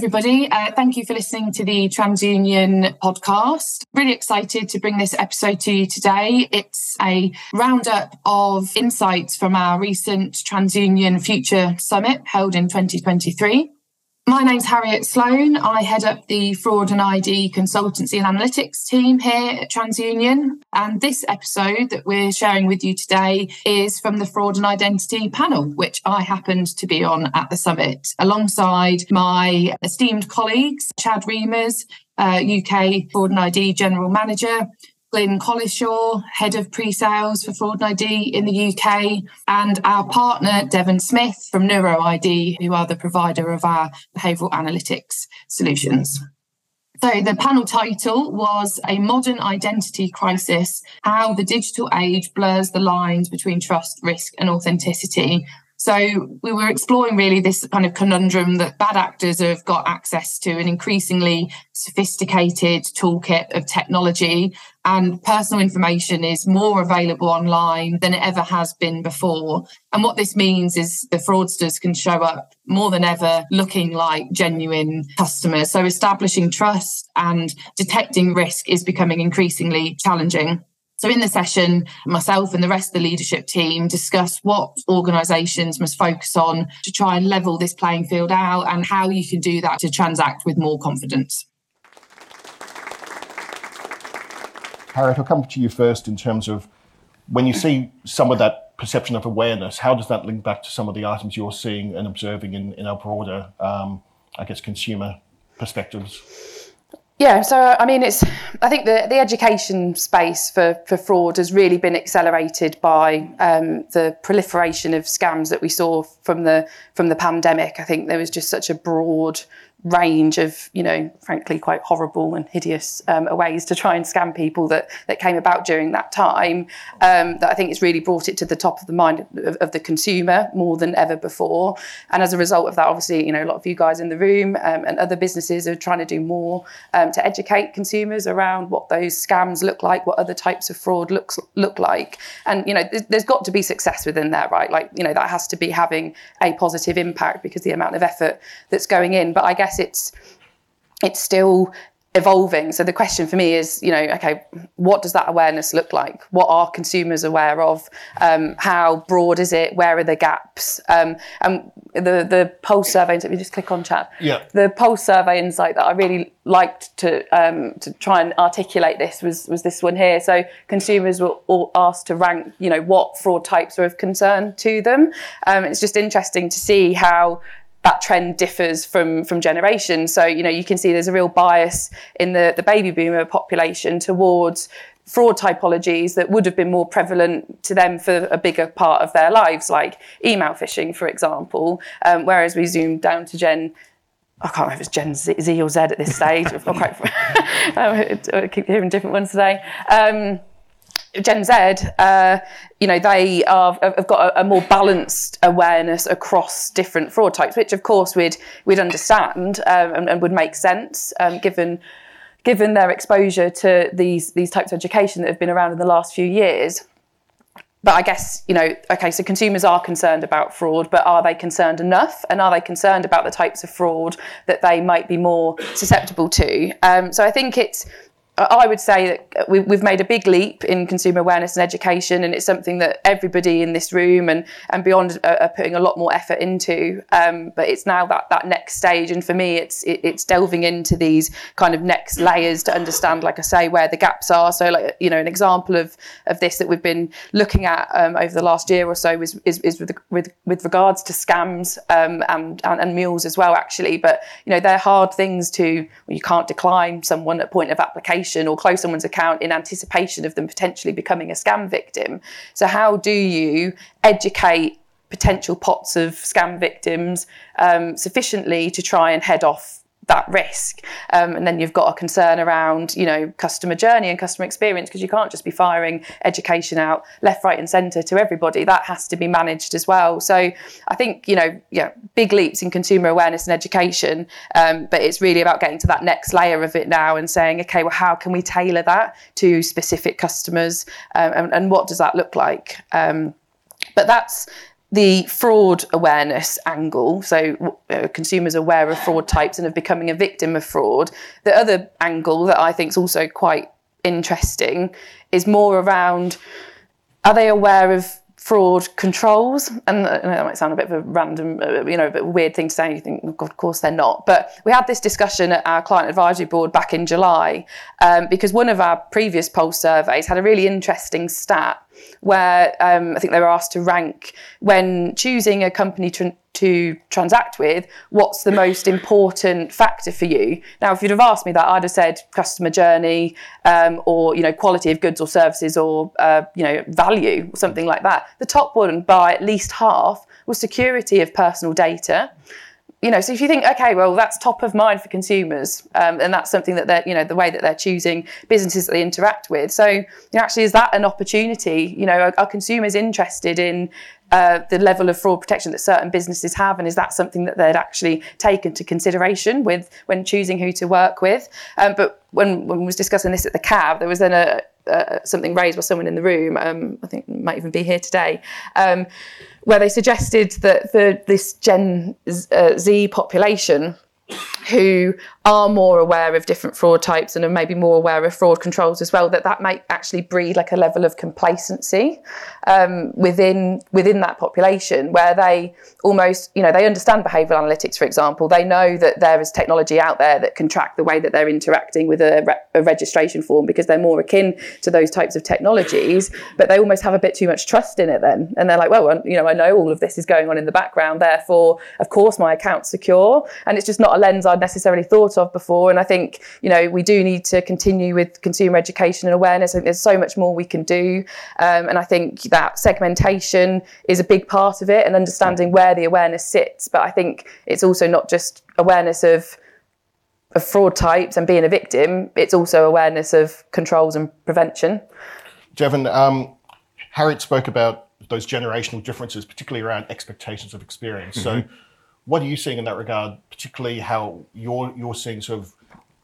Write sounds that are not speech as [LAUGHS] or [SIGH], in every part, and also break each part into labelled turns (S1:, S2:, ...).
S1: Everybody. Uh, thank you for listening to the TransUnion podcast. Really excited to bring this episode to you today. It's a roundup of insights from our recent TransUnion Future Summit held in 2023. My name's Harriet Sloan. I head up the fraud and ID consultancy and analytics team here at TransUnion. And this episode that we're sharing with you today is from the fraud and identity panel, which I happened to be on at the summit alongside my esteemed colleagues, Chad Reimers, uh, UK Fraud and ID General Manager, Glyn Cowlishaw, Head of Pre-Sales for Fraud and ID in the UK, and our partner, Devon Smith from NeuroID, who are the provider of our behavioural analytics solutions. So the panel title was A Modern Identity Crisis, How the Digital Age Blurs the Lines Between Trust, Risk and Authenticity so we were exploring really this kind of conundrum that bad actors have got access to an increasingly sophisticated toolkit of technology and personal information is more available online than it ever has been before. And what this means is the fraudsters can show up more than ever looking like genuine customers. So establishing trust and detecting risk is becoming increasingly challenging. So, in the session, myself and the rest of the leadership team discuss what organisations must focus on to try and level this playing field out and how you can do that to transact with more confidence.
S2: Harriet, I'll come to you first in terms of when you see some of that perception of awareness, how does that link back to some of the items you're seeing and observing in, in our broader, um, I guess, consumer perspectives?
S3: Yeah, so I mean, it's. I think the, the education space for, for fraud has really been accelerated by um, the proliferation of scams that we saw from the from the pandemic. I think there was just such a broad range of, you know, frankly, quite horrible and hideous um, ways to try and scam people that that came about during that time. Um, that I think it's really brought it to the top of the mind of, of, the consumer more than ever before. And as a result of that, obviously, you know, a lot of you guys in the room um, and other businesses are trying to do more um, to educate consumers around what those scams look like, what other types of fraud looks look like. And you know, there's, there's got to be success within that, right? Like, you know, that has to be having a positive impact because the amount of effort that's going in. But I guess it's it's still evolving. So the question for me is, you know, okay, what does that awareness look like? What are consumers aware of? Um, how broad is it? Where are the gaps? Um, and the the pulse survey. Let me just click on chat.
S2: Yeah.
S3: The pulse survey insight that I really liked to um, to try and articulate this was was this one here. So consumers were all asked to rank, you know, what fraud types are of concern to them. Um, it's just interesting to see how that trend differs from from generation. So you know you can see there's a real bias in the the baby boomer population towards fraud typologies that would have been more prevalent to them for a bigger part of their lives, like email phishing, for example. Um, whereas we zoom down to Gen I can't remember if it's Gen Z, Z or Z at this stage. Not quite. [LAUGHS] I keep hearing different ones today. Um, Gen Z, uh, you know, they are, have got a, a, more balanced awareness across different fraud types, which of course we'd we'd understand um, and, and, would make sense um, given given their exposure to these these types of education that have been around in the last few years. But I guess you know, okay, so consumers are concerned about fraud, but are they concerned enough? And are they concerned about the types of fraud that they might be more susceptible to? Um, so I think it's I would say that we've made a big leap in consumer awareness and education, and it's something that everybody in this room and, and beyond are, putting a lot more effort into. Um, but it's now that that next stage, and for me, it's it, it's delving into these kind of next layers to understand, like I say, where the gaps are. So, like you know, an example of of this that we've been looking at um, over the last year or so is is, is with, with with regards to scams um, and, and and mules as well, actually. But you know, they're hard things to well, you can't decline someone at point of application information or close someone's account in anticipation of them potentially becoming a scam victim. So, how do you educate potential pots of scam victims um, sufficiently to try and head off that risk. Um, and then you've got a concern around, you know, customer journey and customer experience because you can't just be firing education out left, right, and centre to everybody. That has to be managed as well. So I think, you know, yeah, big leaps in consumer awareness and education, um, but it's really about getting to that next layer of it now and saying, okay, well, how can we tailor that to specific customers um, and, and, what does that look like? Um, but that's the fraud awareness angle, so uh, consumers aware of fraud types and of becoming a victim of fraud. The other angle that I think is also quite interesting is more around are they aware of fraud controls and that might sound a bit of a random uh, you know a bit weird thing to say you think of course they're not but we had this discussion at our client advisory board back in july um, because one of our previous poll surveys had a really interesting stat where um, I think they were asked to rank when choosing a company to, to transact with, what's the most [LAUGHS] important factor for you? Now, if you'd have asked me that, I'd have said customer journey, um, or you know, quality of goods or services, or uh, you know, value, or something like that. The top one by at least half was security of personal data you know, so if you think, okay, well, that's top of mind for consumers, um, and that's something that they're, you know, the way that they're choosing businesses that they interact with. So, you know, actually, is that an opportunity? You know, are, are consumers interested in uh, the level of fraud protection that certain businesses have, and is that something that they'd actually take into consideration with when choosing who to work with? Um, but when when we was discussing this at the cab, there was then a, uh, something raised by someone in the room. Um, I think might even be here today. Um, where they suggested that for this Gen Z uh, population, who are more aware of different fraud types and are maybe more aware of fraud controls as well, that that might actually breed like a level of complacency um, within within that population, where they almost, you know, they understand behavioural analytics, for example. They know that there is technology out there that can track the way that they're interacting with a, re- a registration form because they're more akin to those types of technologies, but they almost have a bit too much trust in it then, and they're like, well, you know, I know all of this is going on in the background, therefore, of course, my account's secure, and it's just not lens I'd necessarily thought of before. And I think, you know, we do need to continue with consumer education and awareness. I think there's so much more we can do. Um, and I think that segmentation is a big part of it and understanding where the awareness sits. But I think it's also not just awareness of of fraud types and being a victim, it's also awareness of controls and prevention.
S2: Devon, um, Harriet spoke about those generational differences, particularly around expectations of experience. Mm-hmm. So what are you seeing in that regard, particularly how you're you're seeing sort of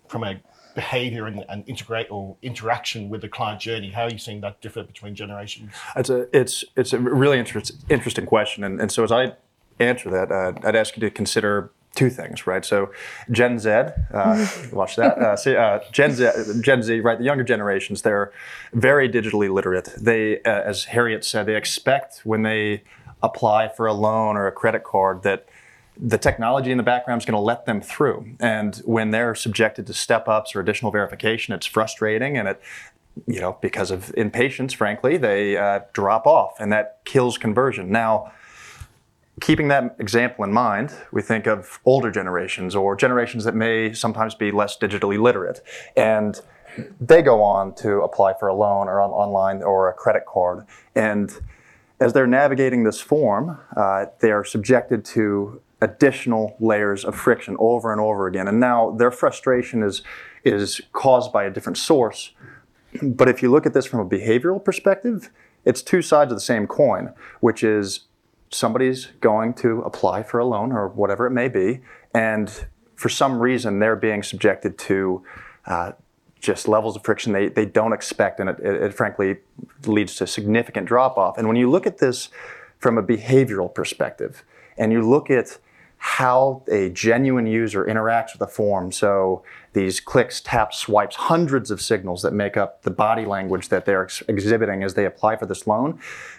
S2: from a behavior and, and integrate or interaction with the client journey? How are you seeing that differ between generations?
S4: It's a it's it's a really interest, interesting question, and, and so as I answer that, uh, I'd ask you to consider two things, right? So, Gen Z, uh, watch that. Uh, see, uh, Gen Z, Gen Z, right? The younger generations, they're very digitally literate. They, uh, as Harriet said, they expect when they apply for a loan or a credit card that the technology in the background is going to let them through. And when they're subjected to step ups or additional verification, it's frustrating and it, you know, because of impatience, frankly, they uh, drop off and that kills conversion. Now, keeping that example in mind, we think of older generations or generations that may sometimes be less digitally literate. And they go on to apply for a loan or on, online or a credit card. And as they're navigating this form, uh, they are subjected to additional layers of friction over and over again. And now their frustration is, is caused by a different source. But if you look at this from a behavioral perspective, it's two sides of the same coin, which is somebody's going to apply for a loan or whatever it may be, and for some reason they're being subjected to uh, just levels of friction they, they don't expect, and it, it, it frankly leads to significant drop off. And when you look at this from a behavioral perspective, and you look at how a genuine user interacts with a form. So these clicks, taps, swipes, hundreds of signals that make up the body language that they're ex- exhibiting as they apply for this loan.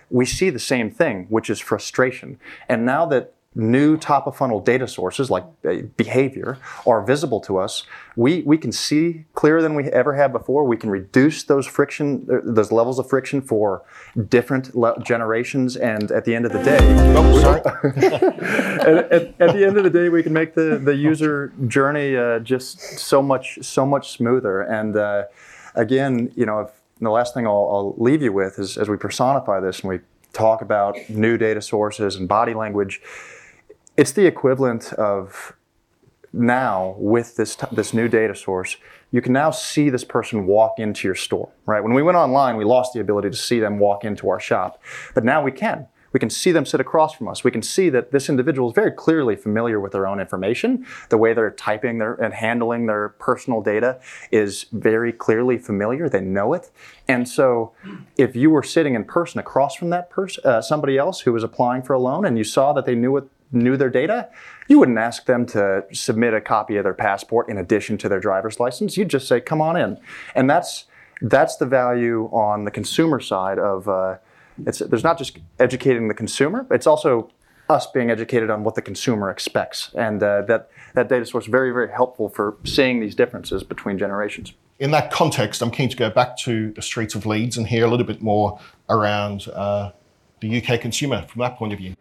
S4: We see the same thing, which is frustration. And now that new top of funnel data sources like uh, behavior are visible to us, we, we can see clearer than we ever have before. We can reduce those friction, uh, those levels of friction for different le- generations. And at the end of the day, oh, [LAUGHS] sorry. [LAUGHS] at, at, at, the end of the day, we can make the, the user journey uh, just so much, so much smoother. And uh, again, you know, if, the last thing I'll, I'll leave you with is as we personify this and we talk about new data sources and body language, it's the equivalent of now with this t- this new data source, you can now see this person walk into your store. Right? When we went online, we lost the ability to see them walk into our shop, but now we can. we can see them sit across from us. We can see that this individual is very clearly familiar with their own information. The way they're typing their and handling their personal data is very clearly familiar. They know it. And so if you were sitting in person across from that person, uh, somebody else who was applying for a loan and you saw that they knew what knew their data, you wouldn't ask them to submit a copy of their passport in addition to their driver's license. You'd just say, "Come on in," and that's that's the value on the consumer side of. Uh, it's there's not just educating the consumer, it's also us being educated on what the consumer expects, and uh, that that data source very very helpful for seeing these differences between generations.
S2: In that context, I'm keen to go back to the streets of Leeds and hear a little bit more around uh, the UK consumer from that point of view.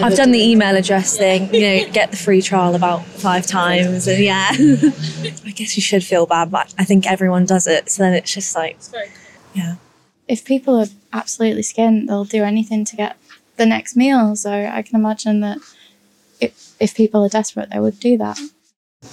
S5: I've done the email address thing, you know, get the free trial about five times, and yeah, [LAUGHS] I guess you should feel bad, but I think everyone does it, so then it's just like, yeah.
S6: If people are absolutely skint, they'll do anything to get the next meal. So I can imagine that if, if people are desperate, they would do that.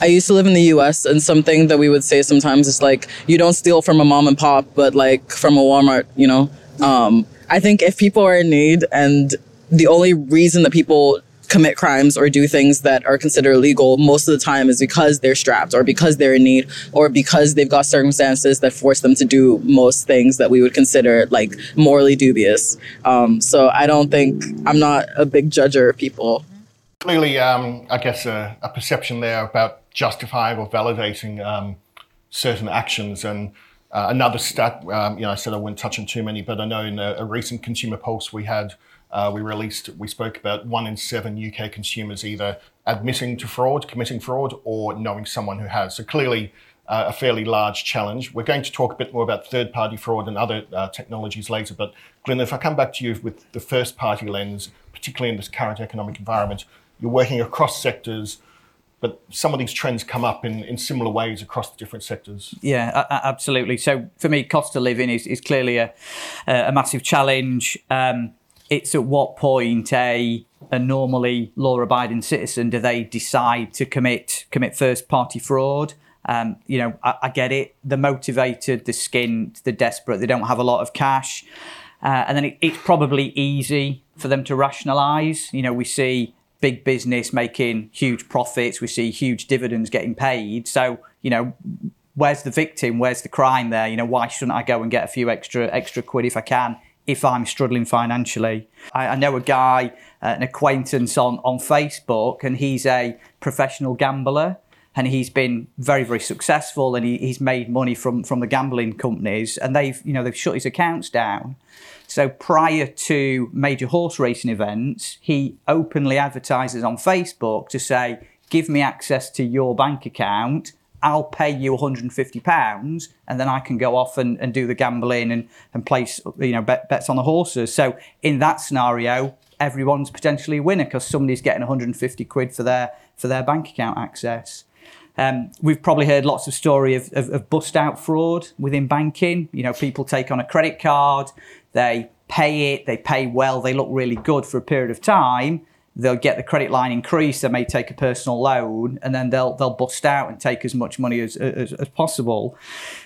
S7: I used to live in the US, and something that we would say sometimes is like, you don't steal from a mom and pop, but like from a Walmart, you know? Um, I think if people are in need and the only reason that people commit crimes or do things that are considered illegal most of the time is because they're strapped or because they're in need or because they've got circumstances that force them to do most things that we would consider like morally dubious. Um, so I don't think I'm not a big judger of people.
S2: Clearly, um, I guess a, a, perception there about justifying or validating um, certain actions and. Uh, another stat, um, you know, I said I wouldn't touch on too many, but I know in a, a recent consumer pulse we had uh, we released, we spoke about one in seven UK consumers either admitting to fraud, committing fraud, or knowing someone who has. So clearly, uh, a fairly large challenge. We're going to talk a bit more about third party fraud and other uh, technologies later. But Glyn, if I come back to you with the first party lens, particularly in this current economic environment, you're working across sectors. But some of these trends come up in, in similar ways across the different sectors.
S8: Yeah, absolutely. So for me, cost of living is, is clearly a, a massive challenge. Um, it's at what point a a normally law-abiding citizen do they decide to commit commit first-party fraud? Um, you know, I, I, get it. The motivated, the skint, the desperate. They don't have a lot of cash, uh, and then it, it's probably easy for them to rationalise. You know, we see big business making huge profits. We see huge dividends getting paid. So, you know, where's the victim? Where's the crime there? You know, why shouldn't I go and get a few extra extra quid if I can? If I'm struggling financially. I, I know a guy, uh, an acquaintance on, on Facebook, and he's a professional gambler. And he's been very, very successful, and he, he's made money from, from the gambling companies, and they've, you know, they've shut his accounts down. So prior to major horse racing events, he openly advertises on Facebook to say, "Give me access to your bank account, I'll pay you 150 pounds and then I can go off and, and do the gambling and, and place you know bet, bets on the horses. So in that scenario, everyone's potentially a winner because somebody's getting 150 quid for their for their bank account access. Um, we've probably heard lots of story of, of, of bust out fraud within banking. You know, people take on a credit card, they pay it, they pay well, they look really good for a period of time they'll get the credit line increased. They may take a personal loan, and then they'll they'll bust out and take as much money as as, as possible.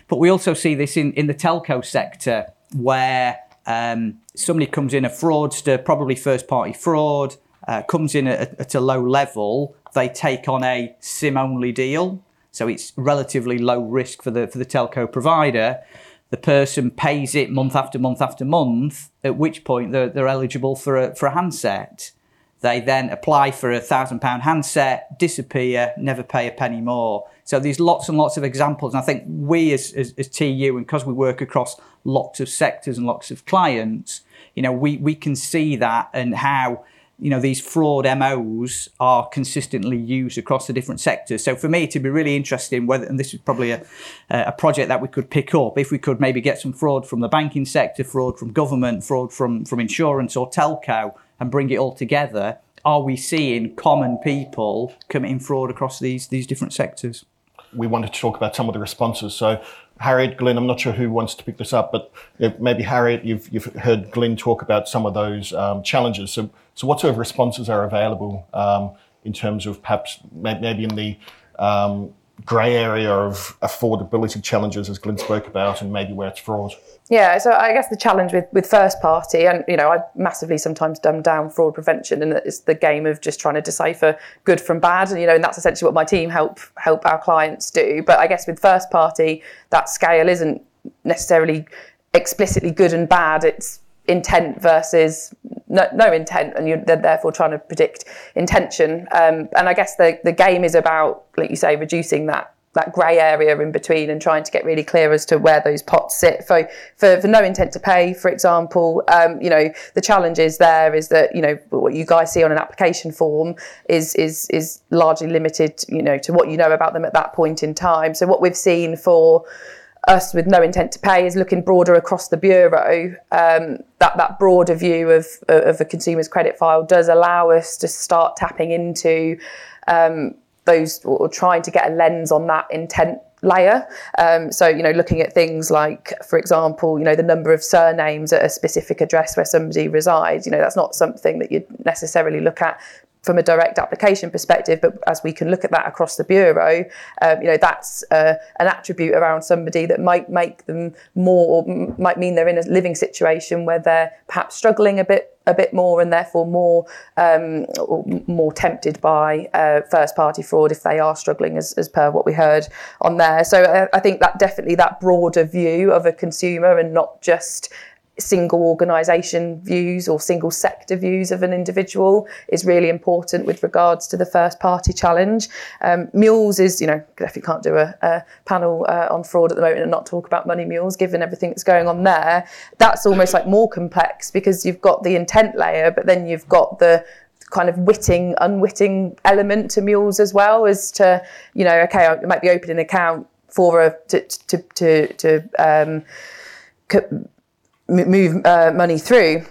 S8: But we also see this in in the telco sector where um, somebody comes in a fraudster, probably first party fraud, uh, comes in at, at a low level. They take on a SIM only deal, so it's relatively low risk for the for the telco provider the person pays it month after month after month, at which point they're, they're eligible for a, for a handset. They then apply for a thousand pound handset, disappear, never pay a penny more. So there's lots and lots of examples. And I think we as, as, as TU, and because we work across lots of sectors and lots of clients, you know, we, we can see that and how, you know, these fraud MOs are consistently used across the different sectors. So for me, to be really interesting whether, and this is probably a, a project that we could pick up, if we could maybe get some fraud from the banking sector, fraud from government, fraud from, from insurance or telco, and bring it all together, are we seeing common people committing fraud across these these different sectors?
S2: We wanted to talk about some of the responses. So, Harriet, Glyn, I'm not sure who wants to pick this up, but maybe Harriet, you've, you've heard Glyn talk about some of those um, challenges. So, so what sort of responses are available um, in terms of perhaps maybe in the um, grey area of affordability challenges, as Glyn spoke about, and maybe where it's fraud?
S3: Yeah, so I guess the challenge with, with first party, and you know, I massively sometimes dumb down fraud prevention, and it's the game of just trying to decipher good from bad, and you know, and that's essentially what my team help help our clients do. But I guess with first party, that scale isn't necessarily explicitly good and bad. It's intent versus no, no intent, and you're therefore trying to predict intention. Um, and I guess the the game is about, like you say, reducing that that grey area in between and trying to get really clear as to where those pots sit. For for, for no intent to pay, for example, um, you know the challenge is there is that you know what you guys see on an application form is is is largely limited, you know, to what you know about them at that point in time. So what we've seen for us with no intent to pay is looking broader across the bureau. Um, that that broader view of of a consumer's credit file does allow us to start tapping into um, those or trying to get a lens on that intent layer. Um, so, you know, looking at things like, for example, you know, the number of surnames at a specific address where somebody resides, you know, that's not something that you'd necessarily look at from a direct application perspective, but as we can look at that across the bureau, um, you know that's uh, an attribute around somebody that might make them more, or might mean they're in a living situation where they're perhaps struggling a bit a bit more and therefore more um, more tempted by uh, first party fraud if they are struggling as, as per what we heard on there. So uh, I think that definitely that broader view of a consumer and not just single organisation views or single sector views of an individual is really important with regards to the first party challenge. Um, mules is, you know, definitely can't do a, a panel uh, on fraud at the moment and not talk about money mules, given everything that's going on there. That's almost like more complex because you've got the intent layer, but then you've got the kind of witting, unwitting element to mules as well as to, you know, okay, I might be opening an account for a, to, to, to, to um, move uh, money through,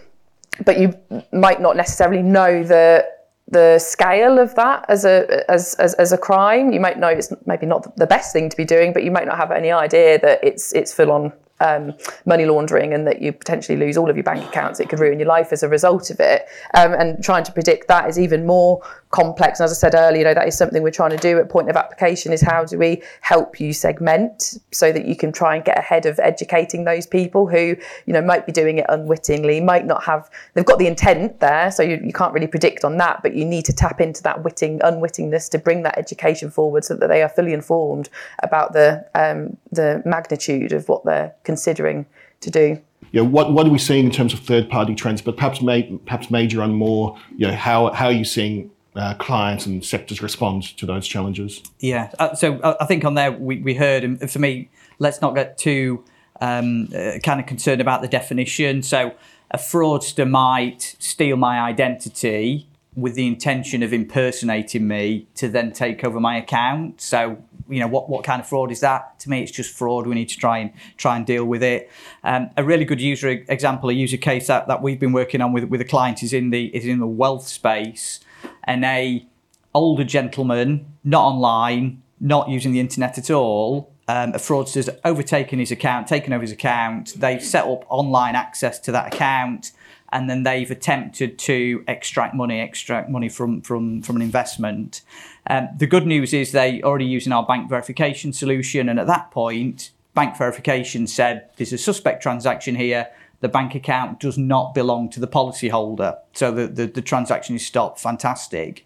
S3: but you might not necessarily know the the scale of that as a as, as, as a crime. You might know it's maybe not the best thing to be doing, but you might not have any idea that it's it's full on um, money laundering and that you potentially lose all of your bank accounts. It could ruin your life as a result of it. Um, and trying to predict that is even more complex. And as I said earlier, you know, that is something we're trying to do at point of application is how do we help you segment so that you can try and get ahead of educating those people who, you know, might be doing it unwittingly, might not have, they've got the intent there. So you, you can't really predict on that, but you need to tap into that witting, unwittingness to bring that education forward so that they are fully informed about the, um, the magnitude of what they're considering to do
S2: you know, what, what are we seeing in terms of third party trends, but perhaps, ma- perhaps major on more, you know, how, how are you seeing uh, clients and sectors respond to those challenges?
S8: Yeah, uh, so uh, I think on there we, we heard, and for me, let's not get too um, uh, kind of concerned about the definition. So a fraudster might steal my identity with the intention of impersonating me to then take over my account. So you know what what kind of fraud is that? To me, it's just fraud. We need to try and try and deal with it. Um, a really good user example, a user case that, that we've been working on with with a client is in the is in the wealth space, and a older gentleman, not online, not using the internet at all. Um, a fraudster's overtaken his account, taken over his account. They've set up online access to that account and then they've attempted to extract money, extract money from from from an investment. Um, the good news is they already using our bank verification solution, and at that point, bank verification said there's a suspect transaction here. The bank account does not belong to the policyholder, so the, the, the transaction is stopped. Fantastic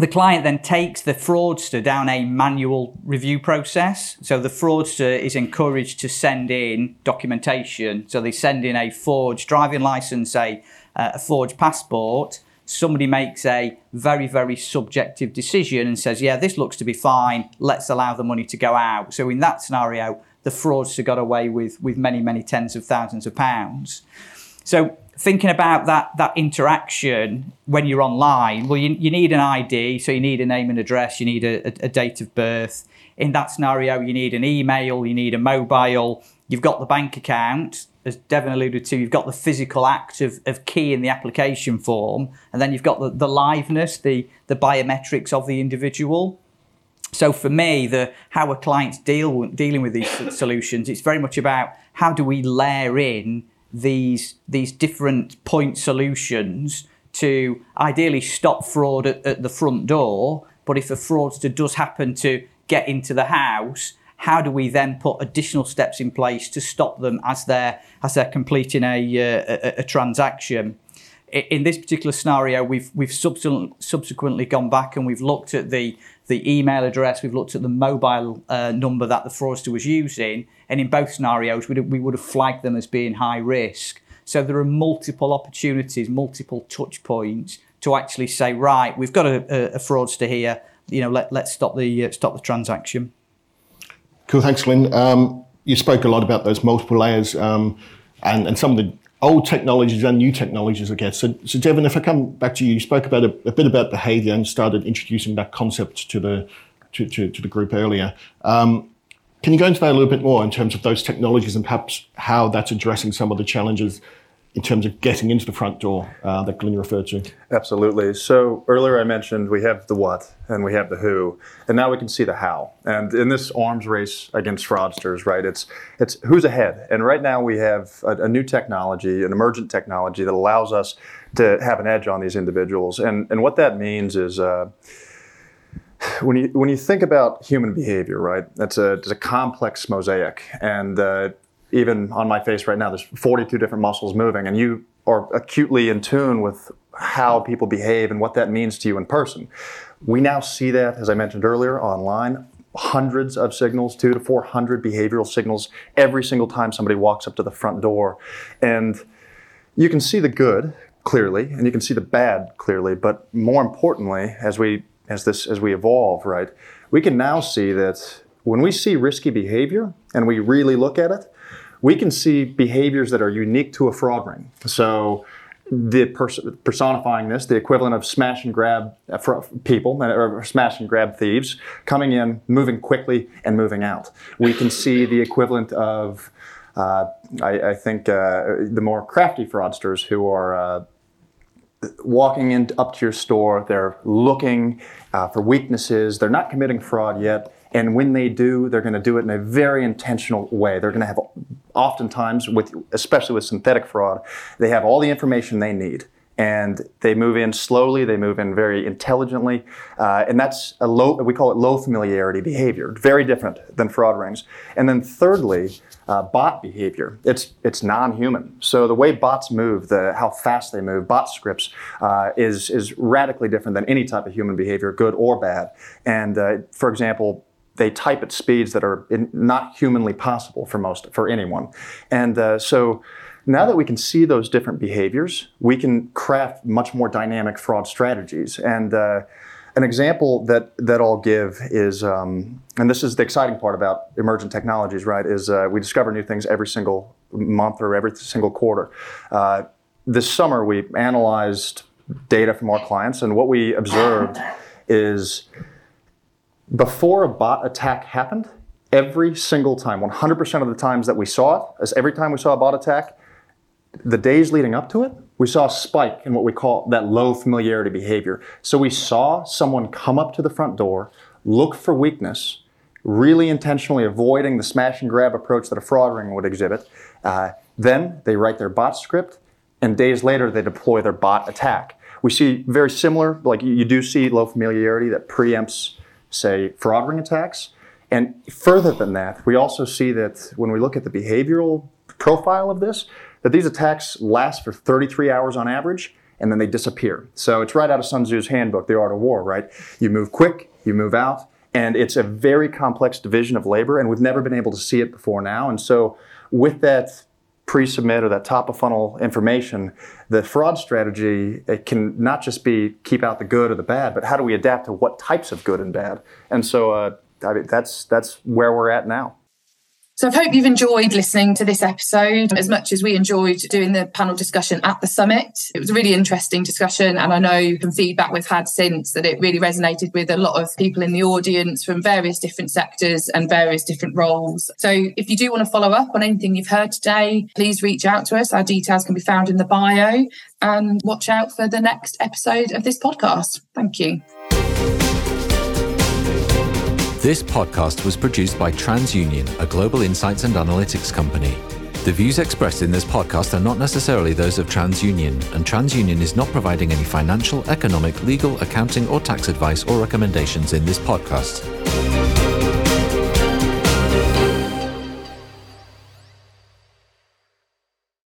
S8: the client then takes the fraudster down a manual review process. So the fraudster is encouraged to send in documentation. So they send in a forged driving license, a, uh, a forged passport. Somebody makes a very, very subjective decision and says, Yeah, this looks to be fine. Let's allow the money to go out. So in that scenario, the fraudster got away with, with many, many tens of thousands of pounds. So thinking about that that interaction when you're online, well, you, you need an ID, so you need a name and address, you need a, a, a date of birth. In that scenario, you need an email, you need a mobile, you've got the bank account, as Devon alluded to, you've got the physical act of, of key in the application form, and then you've got the, the liveness, the, the biometrics of the individual. So for me, the how a clients deal dealing with these [LAUGHS] solutions, it's very much about how do we layer in these these different point solutions to ideally stop fraud at, at the front door, But if a fraudster does happen to get into the house, how do we then put additional steps in place to stop them as they're as they're completing a, uh, a, a transaction? In this particular scenario, we've we've subsequently gone back and we've looked at the the email address, we've looked at the mobile uh, number that the fraudster was using, and in both scenarios, we we would have flagged them as being high risk. So there are multiple opportunities, multiple touch points to actually say, right, we've got a, a fraudster here. You know, let let's stop the uh, stop the transaction.
S2: Cool, thanks, Glyn. Um, you spoke a lot about those multiple layers um, and, and some of the old technologies and new technologies, I guess. So, so Devon, if I come back to you, you spoke about a, a bit about behaviour and started introducing that concept to the to, to, to the group earlier. Um, can you go into that a little bit more in terms of those technologies and perhaps how that's addressing some of the challenges in terms of getting into the front door uh, that Glyn referred to?
S4: Absolutely. So earlier I mentioned we have the what and we have the who, and now we can see the how. And in this arms race against fraudsters, right? It's it's who's ahead. And right now we have a, a new technology, an emergent technology that allows us to have an edge on these individuals. And and what that means is. Uh, when you when you think about human behavior, right? That's a it's a complex mosaic, and uh, even on my face right now, there's 42 different muscles moving, and you are acutely in tune with how people behave and what that means to you in person. We now see that, as I mentioned earlier, online. Hundreds of signals, two to 400 behavioral signals every single time somebody walks up to the front door. And you can see the good clearly, and you can see the bad clearly, but more importantly, as we as this as we evolve, right, we can now see that when we see risky behavior and we really look at it, we can see behaviors that are unique to a fraud ring. So the pers- personifying this, the equivalent of smash and grab uh, people, uh, or smash and grab thieves, coming in, moving quickly, and moving out. We can see the equivalent of, uh, I, I, think, uh, the more crafty fraudsters who are uh, walking in up to your store, they're looking uh, for weaknesses, they're not committing fraud yet, and when they do, they're going to do it in a very intentional way. They're going to have, oftentimes, with especially with synthetic fraud, they have all the information they need and they move in slowly. They move in very intelligently, uh, and that's a low. We call it low familiarity behavior. Very different than fraud rings. And then thirdly, uh, bot behavior. It's it's non-human. So the way bots move, the how fast they move, bot scripts uh, is is radically different than any type of human behavior, good or bad. And uh, for example, they type at speeds that are in, not humanly possible for most for anyone. And uh, so now that we can see those different behaviors, we can craft much more dynamic fraud strategies. And uh, an example that that I'll give is, um, and this is the exciting part about emergent technologies, right? Is uh, we discover new things every single month or every single quarter. Uh, this summer, we analyzed data from our clients, and what we observed is before a bot attack happened, every single time, 100% of the times that we saw it, as every time we saw a bot attack, the days leading up to it, we saw a spike in what we call that low familiarity behavior. So we saw someone come up to the front door, look for weakness, really intentionally avoiding the smash and grab approach that a fraud ring would exhibit. Uh, then they write their bot script, and days later they deploy their bot attack. We see very similar, like you do see low familiarity that preempts, say, fraud ring attacks. And further than that, we also see that when we look at the behavioral profile of this, that these attacks last for 33 hours on average and then they disappear. So it's right out of Sun Tzu's handbook, The Art of War, right? You move quick, you move out, and it's a very complex division of labor, and we've never been able to see it before now. And so with that pre-submit or that top of funnel information, the fraud strategy it can not just be keep out the good or the bad, but how do we adapt to what types of good and bad? And so uh, I mean, that's that's where we're at now.
S1: So I hope you've enjoyed listening to this episode as much as we enjoyed doing the panel discussion at the summit. It was a really interesting discussion. And I know from feedback we've had since that it really resonated with a lot of people in the audience from various different sectors and various different roles. So if you do want to follow up on anything you've heard today, please reach out to us. Our details can be found in the bio and watch out for the next episode of this podcast. Thank you.
S9: This podcast was produced by TransUnion, a global insights and analytics company. The views expressed in this podcast are not necessarily those of TransUnion, and TransUnion is not providing any financial, economic, legal, accounting, or tax advice or recommendations in this podcast.